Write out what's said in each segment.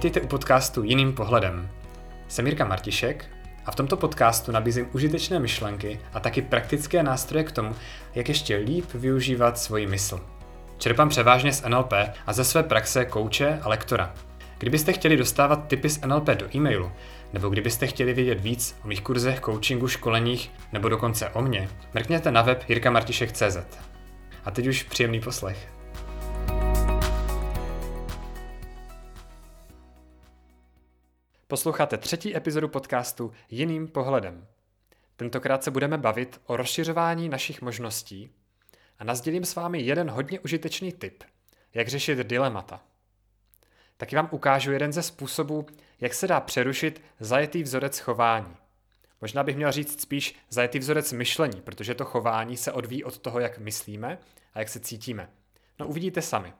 Vítejte u podcastu Jiným pohledem. Jsem Jirka Martišek a v tomto podcastu nabízím užitečné myšlenky a taky praktické nástroje k tomu, jak ještě líp využívat svoji mysl. Čerpám převážně z NLP a ze své praxe kouče a lektora. Kdybyste chtěli dostávat tipy z NLP do e-mailu, nebo kdybyste chtěli vědět víc o mých kurzech, coachingu, školeních, nebo dokonce o mně, mrkněte na web jirkamartišek.cz. A teď už příjemný poslech. Posloucháte třetí epizodu podcastu Jiným pohledem. Tentokrát se budeme bavit o rozšiřování našich možností a nazdělím s vámi jeden hodně užitečný tip, jak řešit dilemata. Taky vám ukážu jeden ze způsobů, jak se dá přerušit zajetý vzorec chování. Možná bych měl říct spíš zajetý vzorec myšlení, protože to chování se odvíjí od toho, jak myslíme a jak se cítíme. No uvidíte sami.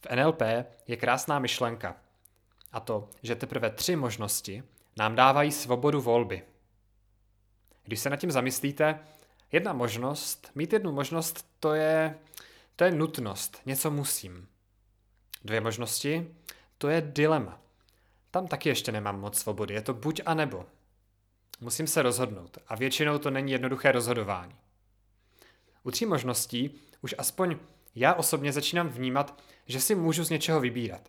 V NLP je krásná myšlenka. A to, že teprve tři možnosti nám dávají svobodu volby. Když se nad tím zamyslíte, jedna možnost, mít jednu možnost, to je, to je nutnost, něco musím. Dvě možnosti, to je dilema. Tam taky ještě nemám moc svobody, je to buď a nebo. Musím se rozhodnout a většinou to není jednoduché rozhodování. U tří možností už aspoň já osobně začínám vnímat, že si můžu z něčeho vybírat.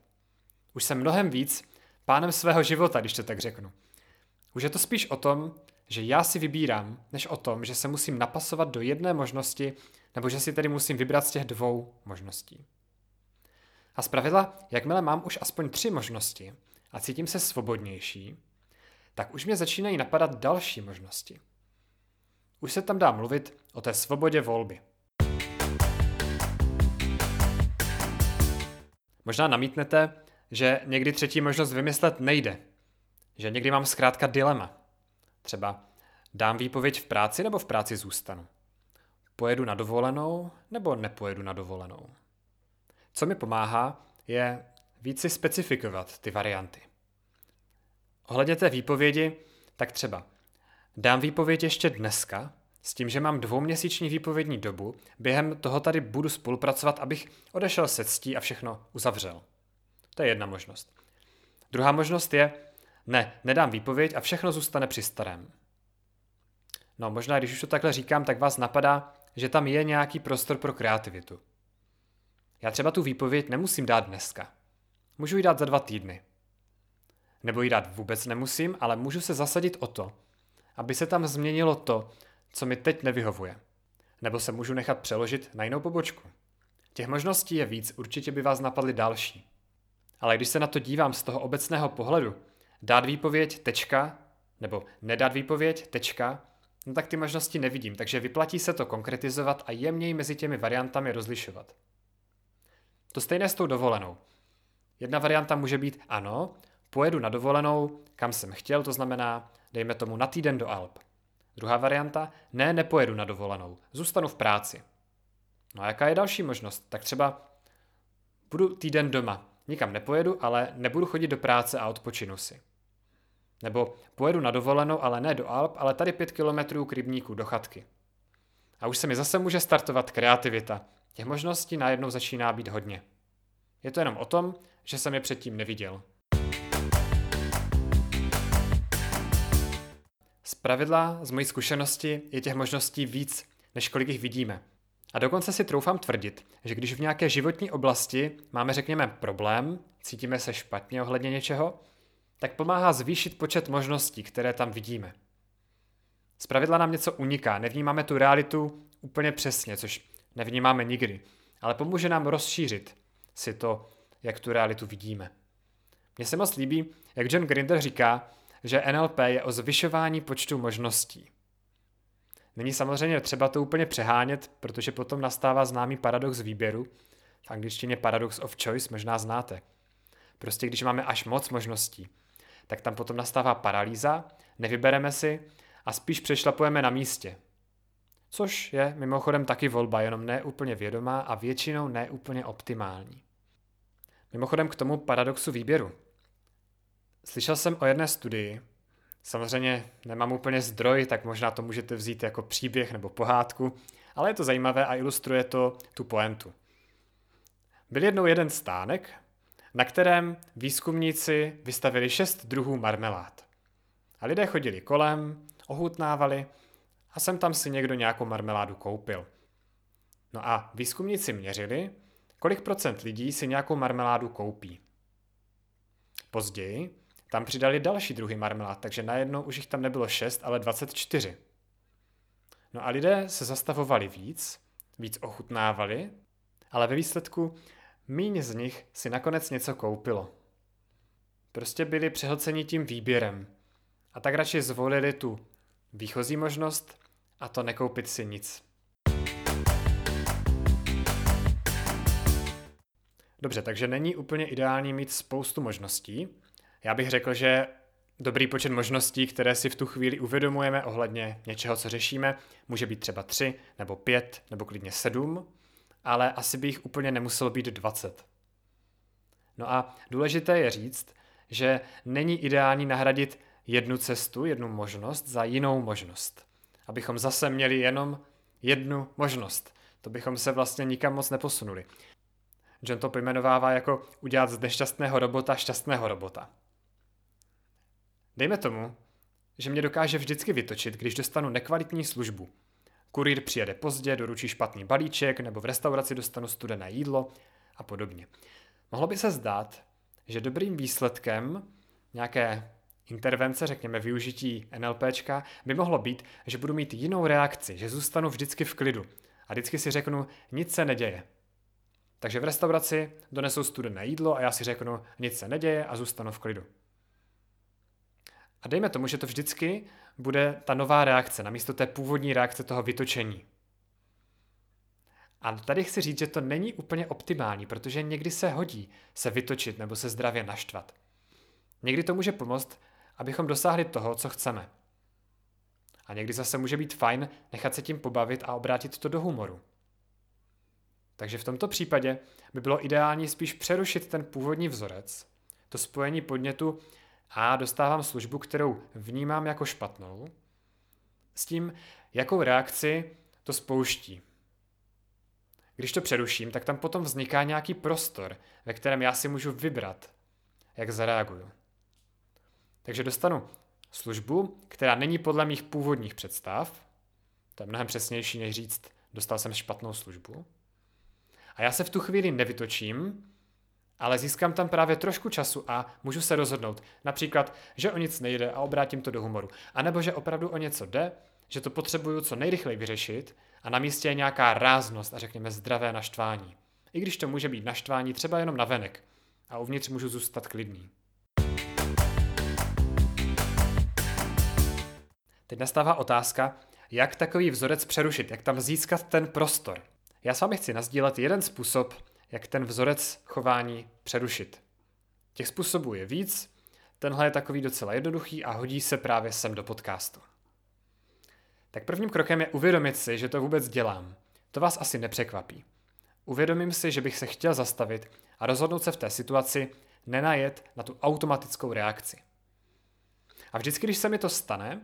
Už jsem mnohem víc pánem svého života, když to tak řeknu. Už je to spíš o tom, že já si vybírám, než o tom, že se musím napasovat do jedné možnosti, nebo že si tedy musím vybrat z těch dvou možností. A zpravidla, jakmile mám už aspoň tři možnosti a cítím se svobodnější, tak už mě začínají napadat další možnosti. Už se tam dá mluvit o té svobodě volby. Možná namítnete, že někdy třetí možnost vymyslet nejde. Že někdy mám zkrátka dilema. Třeba dám výpověď v práci nebo v práci zůstanu. Pojedu na dovolenou nebo nepojedu na dovolenou. Co mi pomáhá, je víc si specifikovat ty varianty. Ohledně té výpovědi, tak třeba dám výpověď ještě dneska, s tím, že mám dvouměsíční výpovědní dobu, během toho tady budu spolupracovat, abych odešel se ctí a všechno uzavřel. To je jedna možnost. Druhá možnost je, ne, nedám výpověď a všechno zůstane při starém. No možná, když už to takhle říkám, tak vás napadá, že tam je nějaký prostor pro kreativitu. Já třeba tu výpověď nemusím dát dneska. Můžu ji dát za dva týdny. Nebo ji dát vůbec nemusím, ale můžu se zasadit o to, aby se tam změnilo to, co mi teď nevyhovuje. Nebo se můžu nechat přeložit na jinou pobočku. Těch možností je víc, určitě by vás napadly další. Ale když se na to dívám z toho obecného pohledu, dát výpověď, tečka, nebo nedat výpověď, tečka, no tak ty možnosti nevidím, takže vyplatí se to konkretizovat a jemněji mezi těmi variantami rozlišovat. To stejné s tou dovolenou. Jedna varianta může být ano, pojedu na dovolenou, kam jsem chtěl, to znamená, dejme tomu na týden do Alp. Druhá varianta, ne, nepojedu na dovolenou, zůstanu v práci. No a jaká je další možnost? Tak třeba budu týden doma, nikam nepojedu, ale nebudu chodit do práce a odpočinu si. Nebo pojedu na dovolenou, ale ne do Alp, ale tady pět kilometrů k rybníku do chatky. A už se mi zase může startovat kreativita. Těch možností najednou začíná být hodně. Je to jenom o tom, že jsem je předtím neviděl. Pravidla, z mojí zkušenosti, je těch možností víc, než kolik jich vidíme. A dokonce si troufám tvrdit, že když v nějaké životní oblasti máme, řekněme, problém, cítíme se špatně ohledně něčeho, tak pomáhá zvýšit počet možností, které tam vidíme. Z pravidla nám něco uniká, nevnímáme tu realitu úplně přesně, což nevnímáme nikdy, ale pomůže nám rozšířit si to, jak tu realitu vidíme. Mně se moc líbí, jak John Grinder říká, že NLP je o zvyšování počtu možností. Není samozřejmě třeba to úplně přehánět, protože potom nastává známý paradox výběru. V angličtině paradox of choice možná znáte. Prostě když máme až moc možností, tak tam potom nastává paralýza, nevybereme si a spíš přešlapujeme na místě. Což je mimochodem taky volba, jenom ne úplně vědomá a většinou ne úplně optimální. Mimochodem k tomu paradoxu výběru. Slyšel jsem o jedné studii, samozřejmě nemám úplně zdroj, tak možná to můžete vzít jako příběh nebo pohádku, ale je to zajímavé a ilustruje to tu poentu. Byl jednou jeden stánek, na kterém výzkumníci vystavili šest druhů marmelád. A lidé chodili kolem, ohutnávali a sem tam si někdo nějakou marmeládu koupil. No a výzkumníci měřili, kolik procent lidí si nějakou marmeládu koupí. Později tam přidali další druhy marmelád, takže najednou už jich tam nebylo 6, ale 24. No a lidé se zastavovali víc, víc ochutnávali, ale ve výsledku míň z nich si nakonec něco koupilo. Prostě byli přehlceni tím výběrem a tak radši zvolili tu výchozí možnost a to nekoupit si nic. Dobře, takže není úplně ideální mít spoustu možností. Já bych řekl, že dobrý počet možností, které si v tu chvíli uvědomujeme ohledně něčeho, co řešíme, může být třeba tři, nebo pět, nebo klidně sedm, ale asi by jich úplně nemuselo být 20. No a důležité je říct, že není ideální nahradit jednu cestu, jednu možnost za jinou možnost. Abychom zase měli jenom jednu možnost. To bychom se vlastně nikam moc neposunuli. John to pojmenovává jako udělat z nešťastného robota šťastného robota. Dejme tomu, že mě dokáže vždycky vytočit, když dostanu nekvalitní službu. Kurýr přijede pozdě, doručí špatný balíček, nebo v restauraci dostanu studené jídlo a podobně. Mohlo by se zdát, že dobrým výsledkem nějaké intervence, řekněme využití NLPčka, by mohlo být, že budu mít jinou reakci, že zůstanu vždycky v klidu a vždycky si řeknu, nic se neděje. Takže v restauraci donesou studené jídlo a já si řeknu, nic se neděje a zůstanu v klidu. A dejme tomu, že to vždycky bude ta nová reakce, namísto té původní reakce toho vytočení. A tady chci říct, že to není úplně optimální, protože někdy se hodí se vytočit nebo se zdravě naštvat. Někdy to může pomoct, abychom dosáhli toho, co chceme. A někdy zase může být fajn nechat se tím pobavit a obrátit to do humoru. Takže v tomto případě by bylo ideální spíš přerušit ten původní vzorec, to spojení podnětu a dostávám službu, kterou vnímám jako špatnou, s tím, jakou reakci to spouští. Když to přeruším, tak tam potom vzniká nějaký prostor, ve kterém já si můžu vybrat, jak zareaguju. Takže dostanu službu, která není podle mých původních představ, to je mnohem přesnější, než říct, dostal jsem špatnou službu. A já se v tu chvíli nevytočím, ale získám tam právě trošku času a můžu se rozhodnout. Například, že o nic nejde a obrátím to do humoru. A nebo že opravdu o něco jde, že to potřebuju co nejrychleji vyřešit a na místě je nějaká ráznost a řekněme zdravé naštvání. I když to může být naštvání třeba jenom na venek a uvnitř můžu zůstat klidný. Teď nastává otázka, jak takový vzorec přerušit, jak tam získat ten prostor. Já s vámi chci nazdílet jeden způsob, jak ten vzorec chování přerušit. Těch způsobů je víc, tenhle je takový docela jednoduchý a hodí se právě sem do podcastu. Tak prvním krokem je uvědomit si, že to vůbec dělám. To vás asi nepřekvapí. Uvědomím si, že bych se chtěl zastavit a rozhodnout se v té situaci nenajet na tu automatickou reakci. A vždycky, když se mi to stane,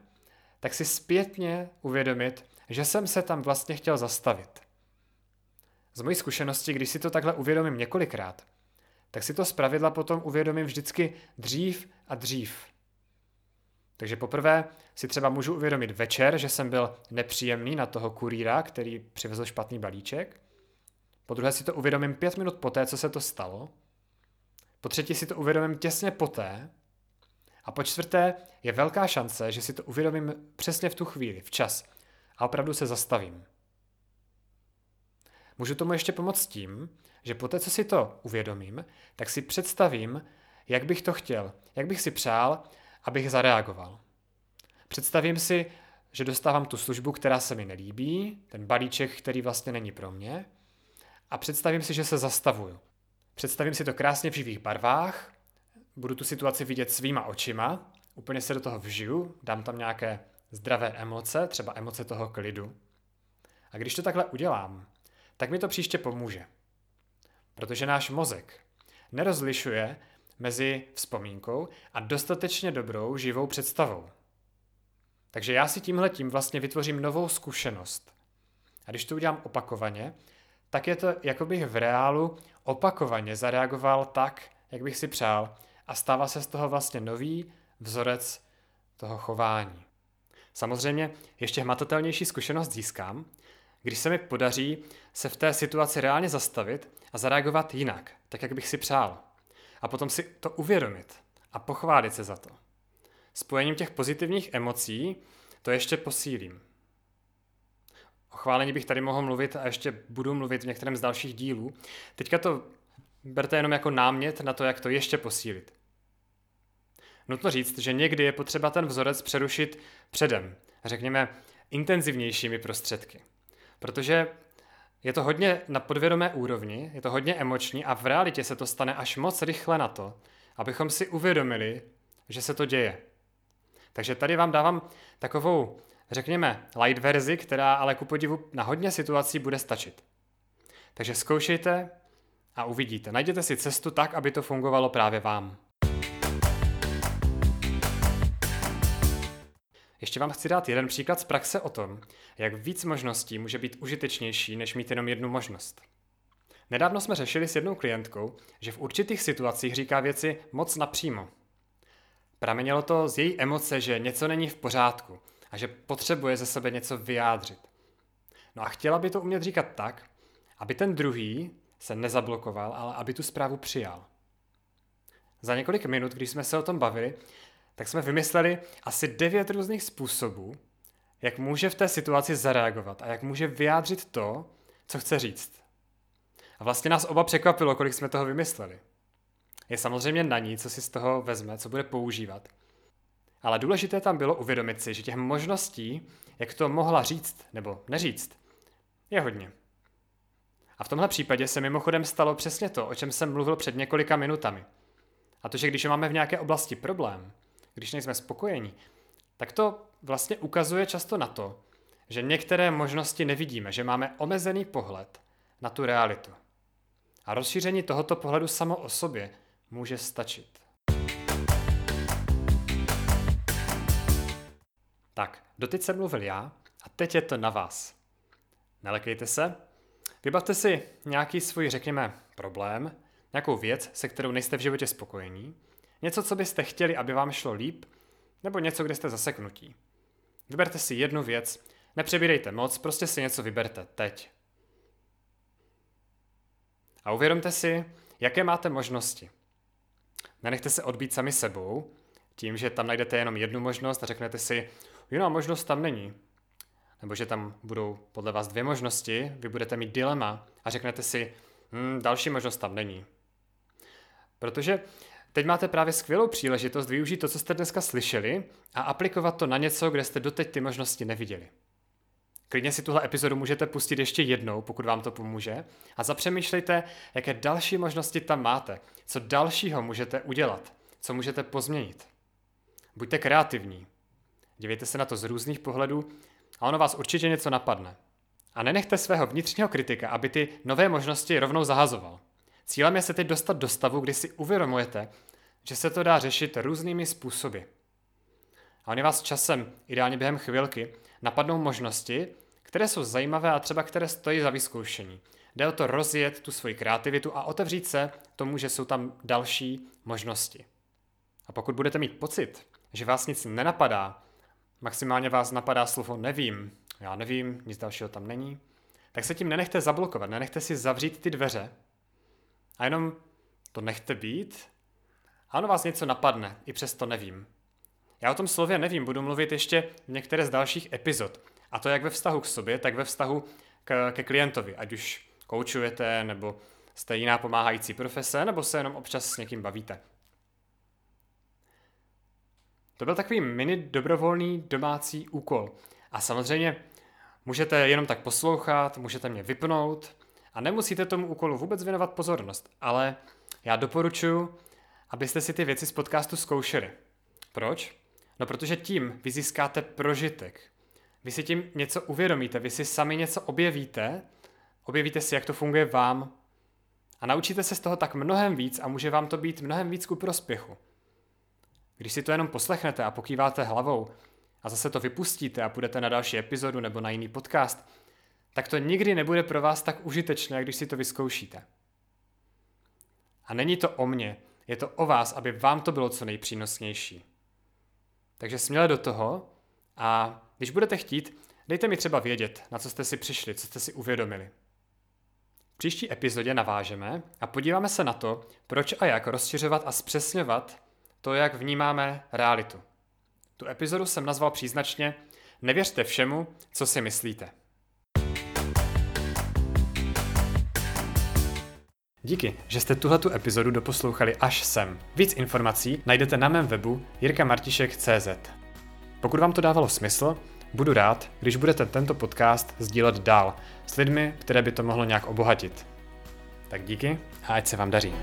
tak si zpětně uvědomit, že jsem se tam vlastně chtěl zastavit. Z mojí zkušenosti, když si to takhle uvědomím několikrát, tak si to zpravidla potom uvědomím vždycky dřív a dřív. Takže poprvé si třeba můžu uvědomit večer, že jsem byl nepříjemný na toho kurýra, který přivezl špatný balíček. Po druhé si to uvědomím pět minut poté, co se to stalo. Po třetí si to uvědomím těsně poté. A po čtvrté je velká šance, že si to uvědomím přesně v tu chvíli, včas. A opravdu se zastavím. Můžu tomu ještě pomoct tím, že poté, co si to uvědomím, tak si představím, jak bych to chtěl, jak bych si přál, abych zareagoval. Představím si, že dostávám tu službu, která se mi nelíbí, ten balíček, který vlastně není pro mě, a představím si, že se zastavuju. Představím si to krásně v živých barvách, budu tu situaci vidět svýma očima, úplně se do toho vžiju, dám tam nějaké zdravé emoce, třeba emoce toho klidu. A když to takhle udělám, tak mi to příště pomůže. Protože náš mozek nerozlišuje mezi vzpomínkou a dostatečně dobrou živou představou. Takže já si tímhle tím vlastně vytvořím novou zkušenost. A když to udělám opakovaně, tak je to, jako bych v reálu opakovaně zareagoval tak, jak bych si přál a stává se z toho vlastně nový vzorec toho chování. Samozřejmě ještě hmatatelnější zkušenost získám, když se mi podaří se v té situaci reálně zastavit a zareagovat jinak, tak jak bych si přál. A potom si to uvědomit a pochválit se za to. Spojením těch pozitivních emocí to ještě posílím. O chválení bych tady mohl mluvit a ještě budu mluvit v některém z dalších dílů. Teďka to berte jenom jako námět na to, jak to ještě posílit. Nutno říct, že někdy je potřeba ten vzorec přerušit předem, řekněme intenzivnějšími prostředky. Protože je to hodně na podvědomé úrovni, je to hodně emoční a v realitě se to stane až moc rychle na to, abychom si uvědomili, že se to děje. Takže tady vám dávám takovou, řekněme, light verzi, která ale ku podivu na hodně situací bude stačit. Takže zkoušejte a uvidíte. Najděte si cestu tak, aby to fungovalo právě vám. Ještě vám chci dát jeden příklad z praxe o tom, jak víc možností může být užitečnější, než mít jenom jednu možnost. Nedávno jsme řešili s jednou klientkou, že v určitých situacích říká věci moc napřímo. Pramenilo to z její emoce, že něco není v pořádku a že potřebuje ze sebe něco vyjádřit. No a chtěla by to umět říkat tak, aby ten druhý se nezablokoval, ale aby tu zprávu přijal. Za několik minut, když jsme se o tom bavili, tak jsme vymysleli asi devět různých způsobů, jak může v té situaci zareagovat a jak může vyjádřit to, co chce říct. A vlastně nás oba překvapilo, kolik jsme toho vymysleli. Je samozřejmě na ní, co si z toho vezme, co bude používat. Ale důležité tam bylo uvědomit si, že těch možností, jak to mohla říct nebo neříct, je hodně. A v tomhle případě se mimochodem stalo přesně to, o čem jsem mluvil před několika minutami. A to, že když máme v nějaké oblasti problém, když nejsme spokojení, tak to vlastně ukazuje často na to, že některé možnosti nevidíme, že máme omezený pohled na tu realitu. A rozšíření tohoto pohledu samo o sobě může stačit. Tak, doteď jsem mluvil já a teď je to na vás. Nelekejte se, vybavte si nějaký svůj, řekněme, problém, nějakou věc, se kterou nejste v životě spokojení Něco, co byste chtěli, aby vám šlo líp, nebo něco, kde jste zaseknutí. Vyberte si jednu věc, nepřebírejte moc, prostě si něco vyberte teď. A uvědomte si, jaké máte možnosti. Nenechte se odbít sami sebou, tím, že tam najdete jenom jednu možnost a řeknete si, jiná možnost tam není. Nebo že tam budou podle vás dvě možnosti, vy budete mít dilema a řeknete si, hm, další možnost tam není. Protože Teď máte právě skvělou příležitost využít to, co jste dneska slyšeli a aplikovat to na něco, kde jste doteď ty možnosti neviděli. Klidně si tuhle epizodu můžete pustit ještě jednou, pokud vám to pomůže, a zapřemýšlejte, jaké další možnosti tam máte, co dalšího můžete udělat, co můžete pozměnit. Buďte kreativní, dívejte se na to z různých pohledů a ono vás určitě něco napadne. A nenechte svého vnitřního kritika, aby ty nové možnosti rovnou zahazoval. Cílem je se teď dostat do stavu, kdy si uvědomujete, že se to dá řešit různými způsoby. A oni vás časem, ideálně během chvilky, napadnou možnosti, které jsou zajímavé a třeba které stojí za vyzkoušení. Jde o to rozjet tu svoji kreativitu a otevřít se tomu, že jsou tam další možnosti. A pokud budete mít pocit, že vás nic nenapadá, maximálně vás napadá slovo nevím, já nevím, nic dalšího tam není, tak se tím nenechte zablokovat, nenechte si zavřít ty dveře a jenom to nechte být a ono vás něco napadne, i přesto nevím. Já o tom slově nevím, budu mluvit ještě v některé z dalších epizod. A to jak ve vztahu k sobě, tak ve vztahu k, ke klientovi, ať už koučujete, nebo jste jiná pomáhající profese, nebo se jenom občas s někým bavíte. To byl takový mini dobrovolný domácí úkol. A samozřejmě můžete jenom tak poslouchat, můžete mě vypnout, a nemusíte tomu úkolu vůbec věnovat pozornost, ale já doporučuji, abyste si ty věci z podcastu zkoušeli. Proč? No protože tím vy získáte prožitek. Vy si tím něco uvědomíte, vy si sami něco objevíte, objevíte si, jak to funguje vám a naučíte se z toho tak mnohem víc a může vám to být mnohem víc ku prospěchu. Když si to jenom poslechnete a pokýváte hlavou a zase to vypustíte a půjdete na další epizodu nebo na jiný podcast, tak to nikdy nebude pro vás tak užitečné, když si to vyzkoušíte. A není to o mně, je to o vás, aby vám to bylo co nejpřínosnější. Takže směle do toho a když budete chtít, dejte mi třeba vědět, na co jste si přišli, co jste si uvědomili. V příští epizodě navážeme a podíváme se na to, proč a jak rozšiřovat a zpřesňovat to, jak vnímáme realitu. Tu epizodu jsem nazval příznačně Nevěřte všemu, co si myslíte. Díky, že jste tuhletu epizodu doposlouchali až sem. Víc informací najdete na mém webu jirkamartišek.cz. Pokud vám to dávalo smysl, budu rád, když budete tento podcast sdílet dál s lidmi, které by to mohlo nějak obohatit. Tak díky a ať se vám daří.